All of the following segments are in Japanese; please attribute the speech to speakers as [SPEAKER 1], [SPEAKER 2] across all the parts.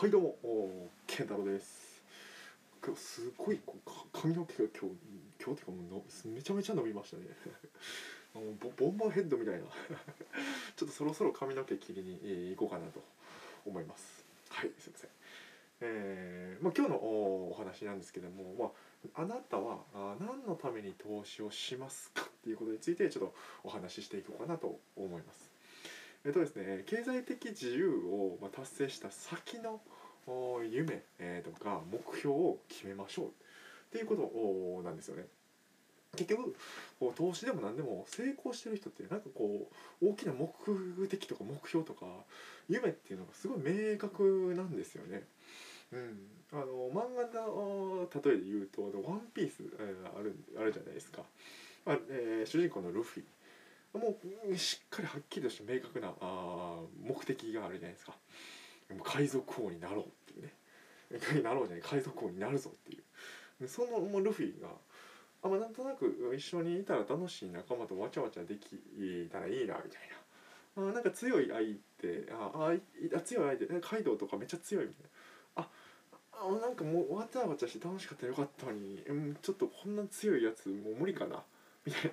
[SPEAKER 1] はいどうもお健太郎です。今日すごいこうか髪の毛が今日今日っていうかもうのめちゃめちゃ伸びましたね。あのボボンバーヘッドみたいな。ちょっとそろそろ髪の毛切りに、えー行こうかなと思います。はいすいません。えーまあ、今日のおお話なんですけども、まあ、あなたはあ何のために投資をしますかっていうことについてちょっとお話ししていこうかなと思います。えっとですね、経済的自由をまあ達成した先の夢、えーとか目標を決めましょう。っていうことなんですよね。結局こう投資でも何でも成功してる人ってなんかこう大きな目的とか目標とか夢っていうのがすごい明確なんですよね。うん、あの漫画の例えで言うと「ワンピース、えーあるあるじゃないですか、あえー主人公のルフィ。もうしっかりはっきりとした明確なあ目的があるじゃないですか。海賊王になろうっていうね。に なろうじゃない海賊王になるぞっていう。そのもうルフィがあ、まあ、なんとなく一緒にいたら楽しい仲間とわちゃわちゃできたらいいなみたいな。あなんか強い相手あああ強い相手カイドウとかめっちゃ強いみたいな。ああなんかもうわちゃわちゃして楽しかったらよかったのに、うん、ちょっとこんな強いやつもう無理かなみたい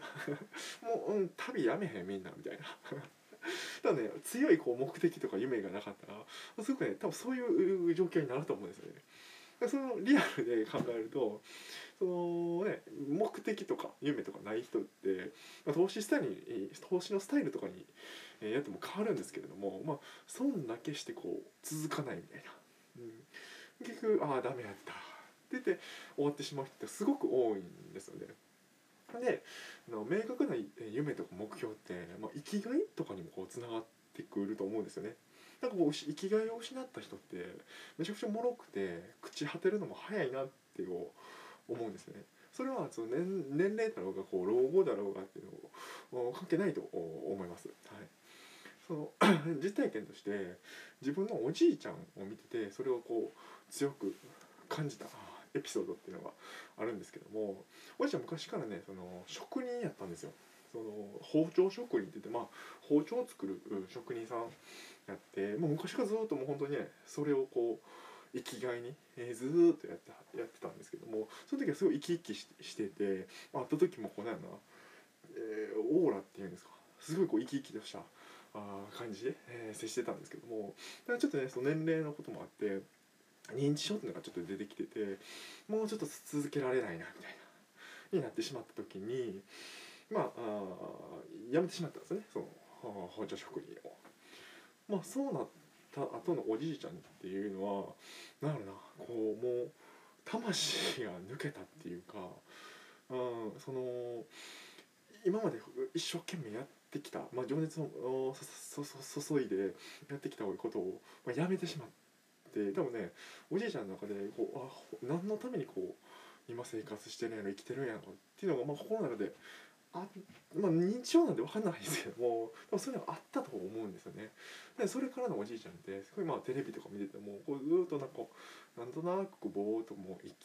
[SPEAKER 1] な。もう、うん、旅やめへんみんなみたいな。だね強いこう目的とか夢がなかったらすごくね多分そういう状況になると思うんですよね。そのリアルで考えるとそのね目的とか夢とかない人って、まあ、投資スタイル投資のスタイルとかにえーやっても変わるんですけれどもまあ損だけしてこう続かないみたいな、うん、結局ああダメやったって言って終わってしまう人ってすごく多いんですよね。であの明確な夢とか目標って、まあ、生きがいとかにもこうつながってくると思うんですよね。なんかこう生きがいを失った人ってめちゃくちゃ脆くて朽ち果てるのも早いなってこう思うんですよね。それはその年年齢だろうがこう老後だろうがっていうのを関係ないと思います。はいその 実体験として自分のおじいちゃんを見ててそれをこう強く感じたエピソードっていうのがあるんですけどもおじいちゃん昔からねその職人やったんですよ。その包丁職人って言ってまあ包丁を作る職人さんやってもう昔からずっともう本当にねそれをこう生きがいに、えーずーっとやってやってたんですけどもその時はすごい生き生きししてて会った時もこうなんやろな、えーオーラっていうんですかすごいこう生き生きとしたあ感じで、えー接してたんですけどもちょっとねその年齢のこともあって認知症っていうのがちょっと出てきててもうちょっと続けられないなみたいなになってしまった時にまああ辞めてしまったんですねそのあー包丁職人を。まあそうなった後のおじいちゃんっていうのはなんだろなこうもう魂が抜けたっていうか、うん、その今まで一生懸命やってきた、まあ、情熱をおそそそ注いでやってきたことを、まあ、やめてしまって多分ねおじいちゃんの中でこうあ何のためにこう今生活してるんやろ生きてるんやろっていうのが、まあ、心の中であまあ認知症なんで分かんないですけどもでもそういうのがあったと思うんですよね。でそれからのおじいちゃんってすごいまあテレビとか見ててもこうずっとなんかなんとなくこうぼーっともう生き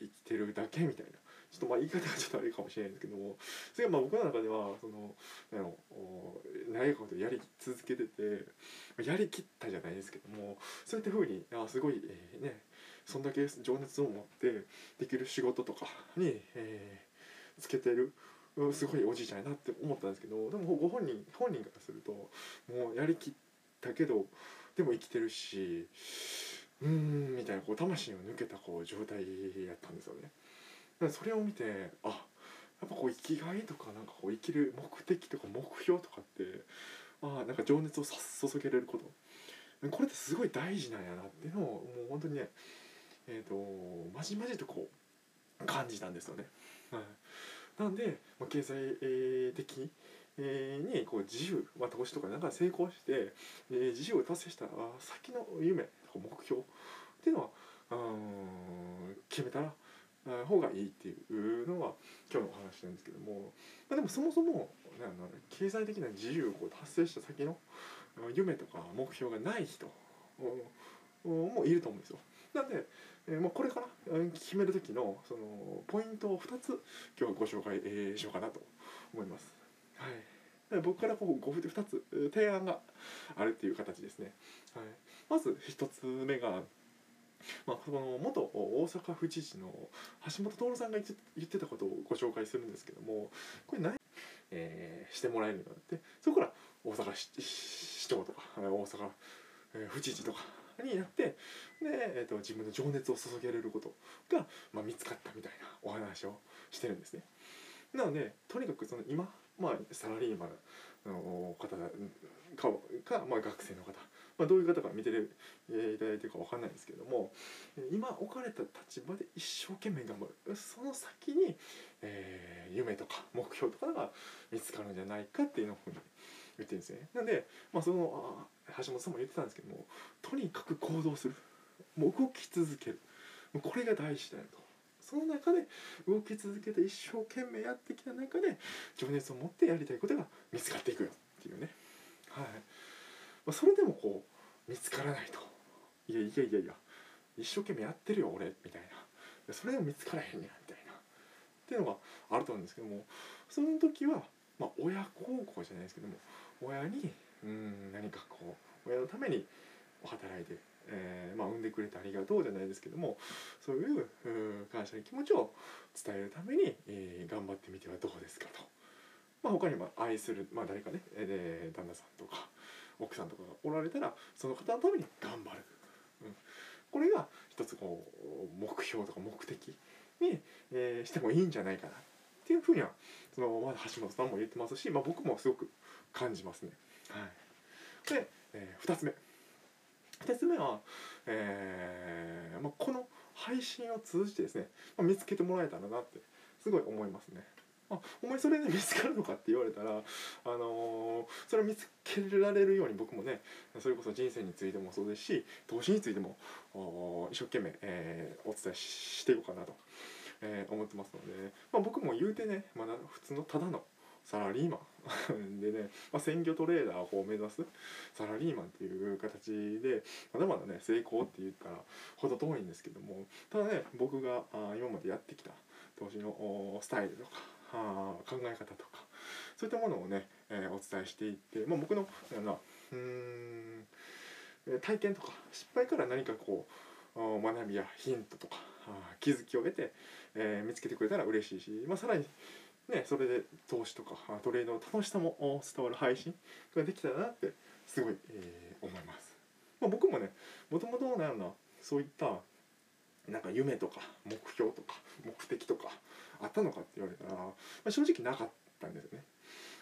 [SPEAKER 1] 生きてるだけみたいな。ちょっとまあ言い方がちょっとあれかもしれないですけどもそれがまあ僕の中ではそのなんお長いことやり続けててやりきったじゃないですけどもそういったふうにあすごい、えーねそんだけ情熱を持ってできる仕事とかに、えーつけてるすごいおじいちゃんやなって思ったんですけどでもご本人本人からするともうやりきったけどでも生きてるしうーんみたいなこう魂を抜けたこう状態やったんですよね。だからそれを見てあやっぱこう生きがいとかなんかこう生きる目的とか目標とかってあなんか情熱をさ注げれることこれってすごい大事なんやなっていうのをもう本当にねえっ、とまじまじとこう感じたんですよね。はいなんで、まあ、経済えー的、えにこう自由、まあ、投資とかなんか成功して、えー自由を達成したあ先の夢とか目標っていうのはうん決めたら方がいいっていうのが今日のお話なんですけども、まあ、でもそもそもなんだろうな経済的な自由をこう達成した先の夢とか目標がない人もいると思うんですよ。なんで、えーもうこれからうん決める時のそのポイントを2つ今日はご紹介、えーしようかなと思います。はい。で僕からこうご2つえー提案があるっていう形ですね。はい、まず1つ目がまあ、この元大阪府知事の橋本徹さんが言ってたことをご紹介するんですけどもこれ何、えー、してもらえるようになって。そこから大阪市長とか大阪、えー、府知事とかになってで、えーと、自分の情熱を注げれることが、まあ、見つかったみたいなお話をしてるんですね。なのでとにかくその今、まあ、サラリーマンの方かか、まあ、学生の方まあ、どういう方が見てる、えいただいてるか分かんないんですけども今置かれた立場で一生懸命頑張るその先に、えー、夢とか目標とかが見つかるんじゃないかっていうのをふうに言ってるんですね。なんで、まあ、その橋本さんも言ってたんですけどもとにかく行動する。もう動き続ける。もうこれが大事だよと。その中で動き続けて一生懸命やってきた中で情熱を持ってやりたいことが見つかっていくよっていうね。はい。まあ、それでもこう見つからないと。いやいやいやいや。一生懸命やってるよ俺。みたいな。それでも見つからへんねやみたいな。っていうのがあると思うんですけどもその時は、まあ、親孝行じゃないですけども親にうん何かこう親のために働いて、えーまあ、産んでくれてありがとうじゃないですけどもそういうう感謝の気持ちを伝えるために、えー、頑張ってみてはどうですかと。まあ、他にも愛する、まあ、誰かね、えー、旦那さんとか、奥さんとかがおられたらその方のために頑張る、うん、これが一つこう目標とか目的に、えー、してもいいんじゃないかな。っていうふうにはそのまだ橋本さんも言ってますし、まあ、僕もすごく感じますね。はい、で、えー、2つ目2つ目は、えーまあ、この配信を通じてですね、まあ、見つけてもらえたらなってすごい思いますね。あお前それで見つかるのかって言われたら、あのー、それを見つけられるように僕もねそれこそ人生についてもそうですし投資についても一生懸命、えー、お伝えしていこうかなと、えー、思ってますので、まあ、僕も言うてねまだ普通のただのサラリーマン。でね、まあ、鮮魚トレーダーを目指すサラリーマンっていう形でまだまだね成功って言ったらほど遠いんですけどもただね僕があ今までやってきた投資のスタイルとかあ考え方とかそういったものをね、えー、お伝えしていって、まあ、僕のなうん体験とか失敗から何かこう学びやヒントとか気づきを得て、えー、見つけてくれたら嬉しいし、まあ、さらにね、それで投資とかトレードの楽しさも伝わる配信ができたらなってすごい、えー、思います。まあ、僕もねもともとなんやろなそういったなんか夢とか目標とか目的とかあったのかって言われたら、まあ、正直なかったんですよね。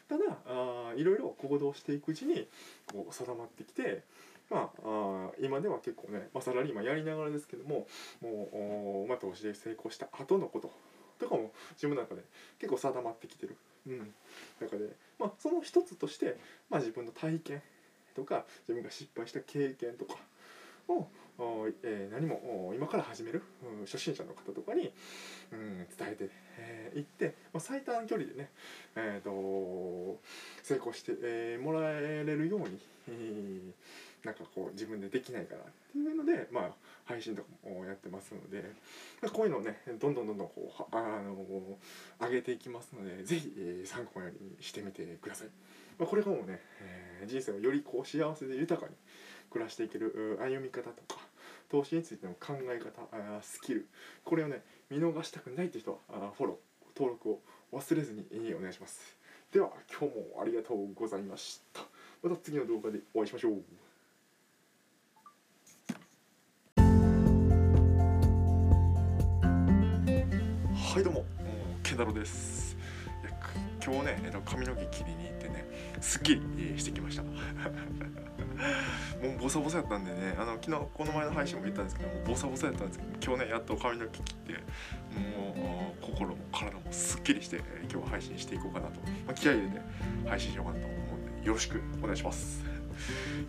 [SPEAKER 1] ただあいろいろ行動していくうちにこう定まってきて、まあ、あ今では結構ね、まあ、サラリーマンやりながらですけどももう、まあ、投資で成功した後のこととかも自分の中で結構定まってきてる、うん、中で、まあ、その一つとして、まあ、自分の体験とか自分が失敗した経験とかをえー、何も今から始める、うん、初心者の方とかに、うん、伝えてい、えー、って、まあ、最短距離でね、えーと、成功して、えー、もらえるように、えー、なんかこう自分でできないかなっていうので、まあ、配信とかもやってますので、ま、こういうのをねどんどんどんどんこうあの上げていきますので是非、参考にしてみてください。ま、これからもね、えー、人生をよりこう幸せで豊かに暮らしていける歩み方とか投資についての考え方あスキルこれをね見逃したくないという人はあフォロー登録を忘れずにお願いします。では今日もありがとうございました。また次の動画でお会いしましょう。はいどうも。ケンタロウです。今日ね髪の毛切りに行ってねすっきりしてきました。もうボサボサやったんでねあの昨日この前の配信も言ったんですけどもボサボサやったんですけど今日ねやっと髪の毛切ってもう心も体もすっきりして今日は配信していこうかなと、まあ、気合い入れて配信しようかなと思うんでよろしくお願いします。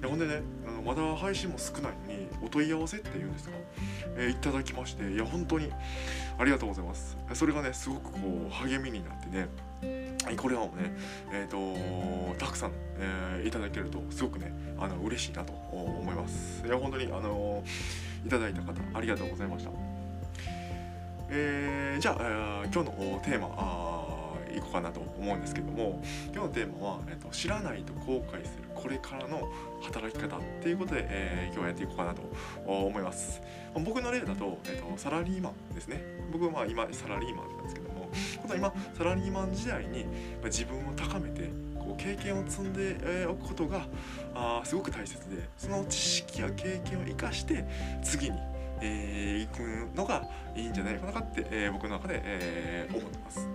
[SPEAKER 1] いやほんでねあのまだ配信も少ないのにお問い合わせっていうんですか、えー、いただきましていや本当にありがとうございます。それがねすごくこう励みになってねこれはもうね、えーと、たくさん、えー、いただけるとすごくねあの嬉しいなと思います。いや本当にあのいただいた方ありがとうございました。えー、じゃあ、えー、今日のテーマあいこうかなと思うんですけども今日のテーマは、えーと、知らないと後悔するこれからの働き方っていうことで、えー、今日はやっていこうかなと思います僕の例だと,、えーと、サラリーマンですね僕はまあ今サラリーマンなんですけども今サラリーマン時代に自分を高めてこう経験を積んでおくことがあすごく大切でその知識や経験を生かして次にえー、行くのがいいんじゃないかなって、えー、僕の中で、えー、思ってます。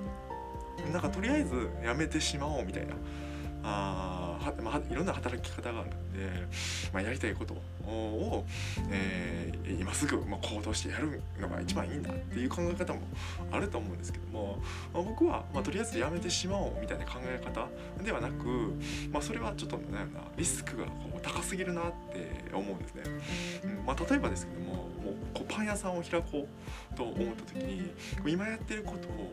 [SPEAKER 1] なん。かとりあえずやめてしまおうみたいな。あは、まあ、いろんな働き方があるんで、まあ、やりたいことを、えー、今すぐ、まあ、行動してやるのが一番いいんだっていう考え方もあると思うんですけども、まあ、僕は、まあ、とりあえずやめてしまおうみたいな考え方ではなく、まあ、それはちょっとなんなリスクがこう高すぎるなって思うんですね。まあ、例えばですけどももうパン屋さんを開こうと思った時に今やってることを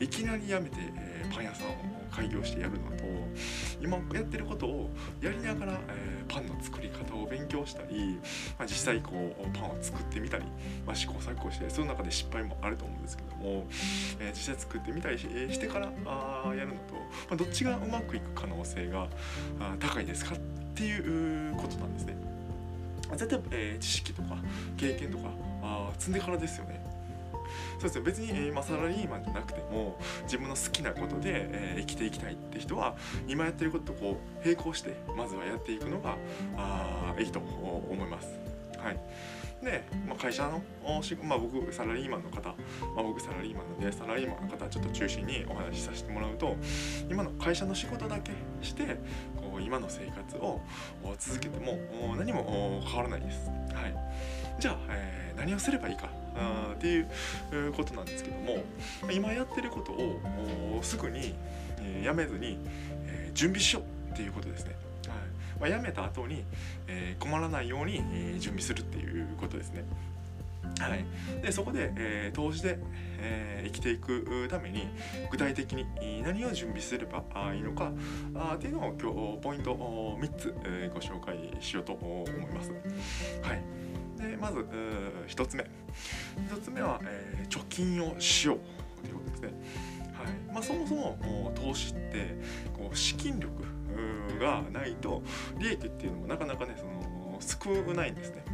[SPEAKER 1] いきなりやめて、え、パン屋さんを開業してやるのと今やってることをやりながら、え、パンの作り方を勉強したり、まあ、実際こうパンを作ってみたり、ま、試行錯誤してその中で失敗もあると思うんですけども、え、実際作ってみたりしてからあやるのと、ま、どっちがうまくいく可能性が高いですかっていうことなんですね。絶対、えー、知識とか経験とかあ積んでからですよね。そうですね別に、えー、サラリーマンじゃなくても自分の好きなことで、えー、生きていきたいって人は今やってることとこう並行してまずはやっていくのがあいいと思います。はいで、まあ、会社のまあ、僕サラリーマンの方、まあ、僕サラリーマンなのでサラリーマンの方ちょっと中心にお話しさせてもらうと今の会社の仕事だけしてこう今の生活を続けても何も変わらないです。はい、じゃあ、えー、何をすればいいかっていうことなんですけども今やってることをすぐに、えー、やめずに、準備しようっていうことですね。まあ、やめた後に、えー、困らないように、え、準備するっていうことですね。はい、でそこで、えー、投資で、えー、生きていくために具体的に何を準備すればいいのかあっていうのを今日ポイント3つ、えー、ご紹介しようと思います。はいでまず1つ目1つ目は、え、貯金をしようということですね。はい。まあ、そもそも投資ってこう資金力がないと利益っていうのもなかなかねその少ないんですね。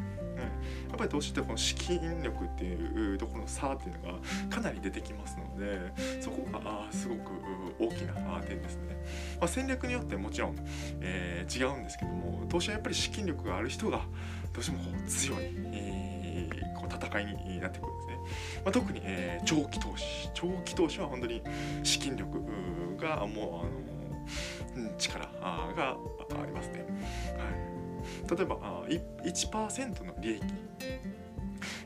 [SPEAKER 1] やっぱり投資ってこの資金力っていうところの差っていうのがかなり出てきますのでそこがすごく大きな点ですね、まあ、戦略によってもちろん、えー、違うんですけども投資はやっぱり資金力がある人がどうしてもこう強い、えー、こう戦いになってくるんですね、まあ、特に、えー、長期投資。長期投資は本当に資金力がもうあの力がありますね、はい、例えば1%の利益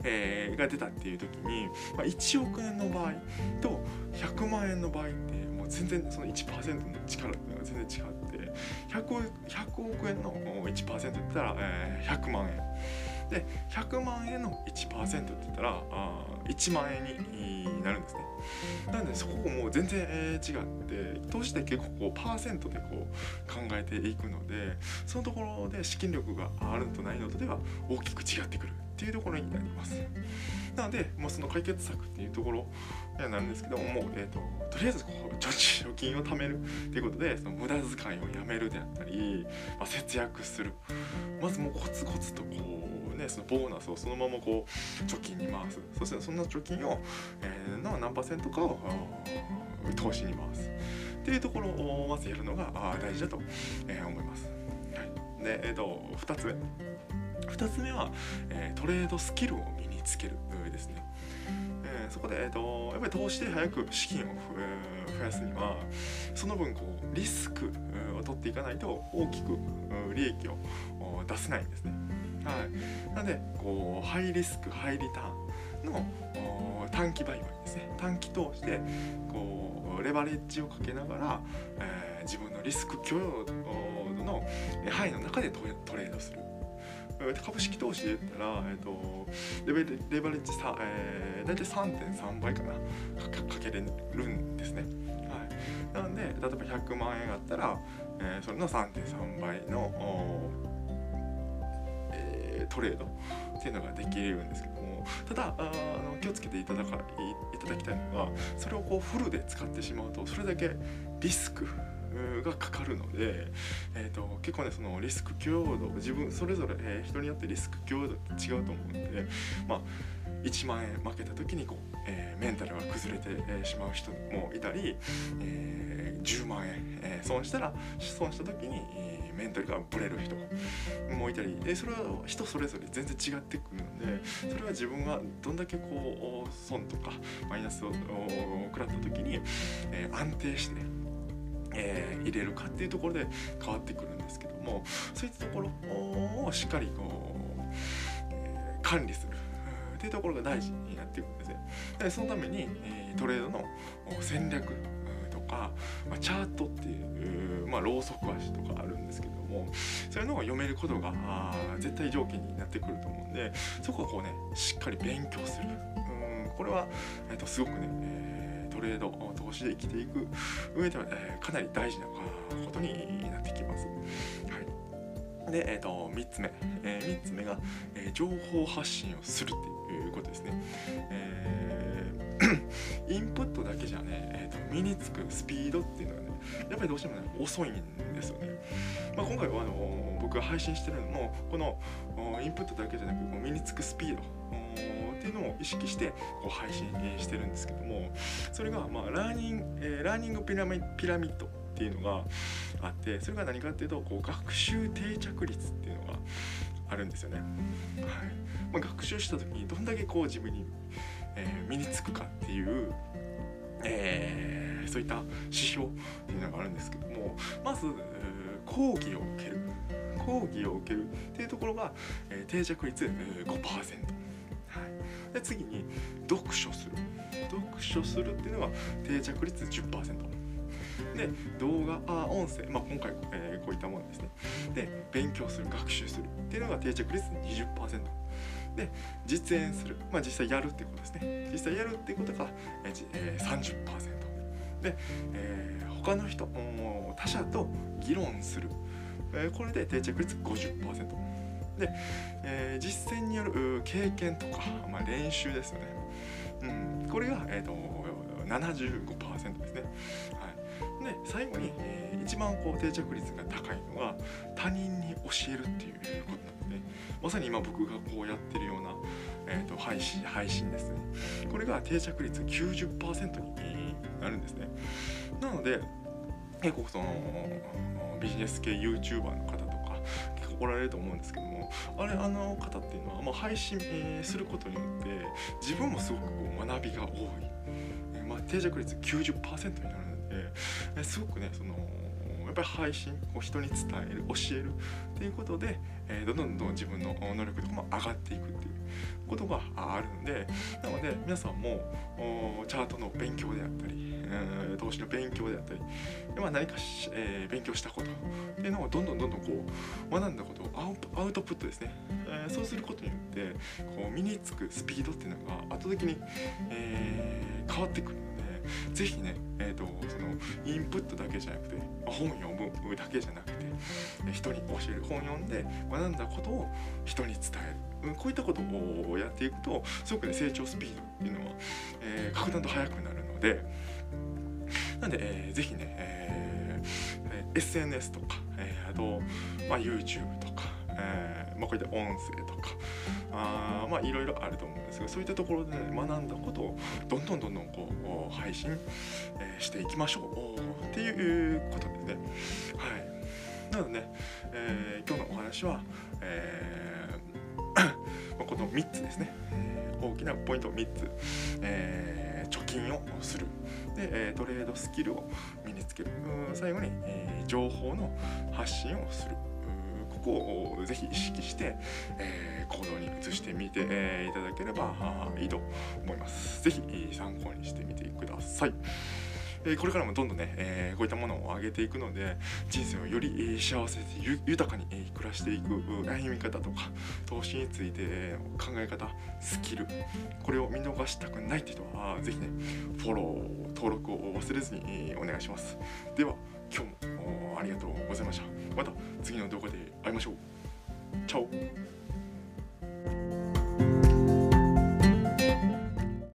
[SPEAKER 1] えー、が出たっていう時に、まあ、1億円の場合と100万円の場合ってもう全然その1%の力っていうのが全然違って 100, 100億円の1%って言ったら、えー、100万円で100万円の1%って言ったらあ1万円になるんですね。なのでそこもう全然、違って投資って結構こうパーセントでこう考えていくのでそのところで資金力があるのとないのとでは大きく違ってくるっていうところになります。なので、まあ、その解決策っていうところなんですけどもう、えーと、とりあえずこう貯金を貯めるっていうことでその無駄遣いをやめるであったり、まあ、節約する。まずもうコツコツとこうねそのボーナスをそのままこう貯金に回すそしてそんな貯金を、えー、の何パーセントかを投資に回すっていうところをまずやるのが大事だと、えー、思います。はい、で、えーと、と2つ目2つ目は、えー、トレードスキルを身につけるですね。えー、そこで、えーと、やっぱり投資で早く資金を増やすにはその分こうリスクを取っていかないと大きく利益を出せないんですね。はい、なのでこうハイリスクハイリターンの短期売買ですね短期投資でこうレバレッジをかけながら、えー、自分のリスク許容度の範囲の中でトレードする。株式投資で言ったら、えーと、レベレバレッジさ、えー、大体3.3倍かなかけれるんですね。はい、なので例えば100万円あったら、えー、それの3.3倍のトレードっていうのができるんですけどもただあの気をつけていただかいただきたいのがそれをこうフルで使ってしまうとそれだけリスクがかかるので、えーと、結構ねそのリスク許容度自分それぞれ、えー、人によってリスク許容度って違うと思うのでまあ1万円負けた時にこう、えー、メンタルが崩れて、しまう人もいたり、えー、10万円、え、損したら損した時に、えー、メンタルがブレる人もいたりでそれは人それぞれ全然違ってくるのでそれは自分がどんだけこう損とかマイナスを食らった時に、えー、安定してえー、入れるかっていうところで変わってくるんですけどもそういったところをしっかりこう、えー、管理するっていうところが大事になっていくんですね。でそのために、えー、トレードの戦略か、まあ、チャートっていう、まあ、ローソク足とかあるんですけどもそういうのを読めることが絶対条件になってくると思うんでそこはこうねしっかり勉強する。うんこれは、えーと、すごくね、えー、トレード投資で生きていく上では、えー、かなり大事なことになってきます。はいで、えーと、3つ目、えー、3つ目が、えー、情報発信をするっていうことですね。えー、インプットだけじゃね、えーと、身につくスピードっていうのはねやっぱりどうしてもね遅いんですよね。まあ、今回はあの僕が配信してるのもこのインプットだけじゃなく身につくスピードっていうのを意識してこう配信してるんですけどもそれが、まあ、ラーニング、えー、ラーニングピラミピラミッドっていうのがあってそれが何かっていうとこう学習定着率っていうのがあるんですよね。はいまあ、学習した時にどんだけこう自分に、えー、身につくかっていう、えー、そういった指標っていうのがあるんですけどもまず講義を受ける。講義を受けるっていうところが、えー、定着率5%。で次に読書する。読書するっていうのが定着率10%で動画あ音声、まあ、今回、えー、こういったものですね。で勉強する学習するっていうのが定着率20%で実演する、まあ、実際やるっていうことですね。実際やるっていうことが、えー、30%で、えー、他の人他者と議論する、えー、これで定着率50%で、えー、実践による経験とか、まあ、練習ですよね、うん、これが、えーと、75%ですね、は、で最後に、えー、一番こう定着率が高いのが他人に教えるっていうことなんでまさに今僕がこうやってるような、えーと、配信配信ですね。これが定着率90%になるんですね。なので結構そのビジネス系 YouTuber の方とか結構おられると思うんですけどもあれあの方っていうのは、まあ、配信、えー、することによって自分もすごくこう学びが多い、えー、まあ、定着率90%になるので、えー、すごくねそのやっぱり配信を人に伝える教えるっていうことで、えー、どんどんどん自分の能力とかも上がっていくっていうことがあるんでなので皆さんもチャートの勉強であったり、えー、投資の勉強であったり、まあ、何かし、えー、勉強したことっていうのをどんどんどんどんこう学んだことをアウトプットですね、えー、そうすることによってこう身につくスピードっていうのが圧倒的に、えー、変わってくる。是非ね、えーと、そのインプットだけじゃなくて本読むだけじゃなくて人に教える本読んで学んだことを人に伝える。こういったことをやっていくとすごくね成長スピードっていうのは、えー、格段と速くなるのでなんで、えー、ぜひね、えー、SNS とか、えー、あと、まあ、YouTube とか、えーまあ、こういった音声とかあまあいろいろあると思うんですがそういったところで、学んだことをどんどんどんどんこう配信、えー、していきましょうっていうことですね。はい。なのでね、えー、今日のお話は、えー、この3つですね、大きなポイント3つ、えー、貯金をする。でトレードスキルを身につける。最後に、えー、情報の発信をする。ここをぜひ意識して、えー、行動に移してみて、えー、いただければいいと思います。ぜひ参考にしてみてください。えこれからもどんどんね、えこういったものを上げていくので人生をより幸せで豊かに暮らしていく歩み方とか投資について考え方スキルこれを見逃したくないって人は是非ねフォロー登録を忘れずにお願いしますでは今日もありがとうございました。また次の動画で会いましょう。チャオ。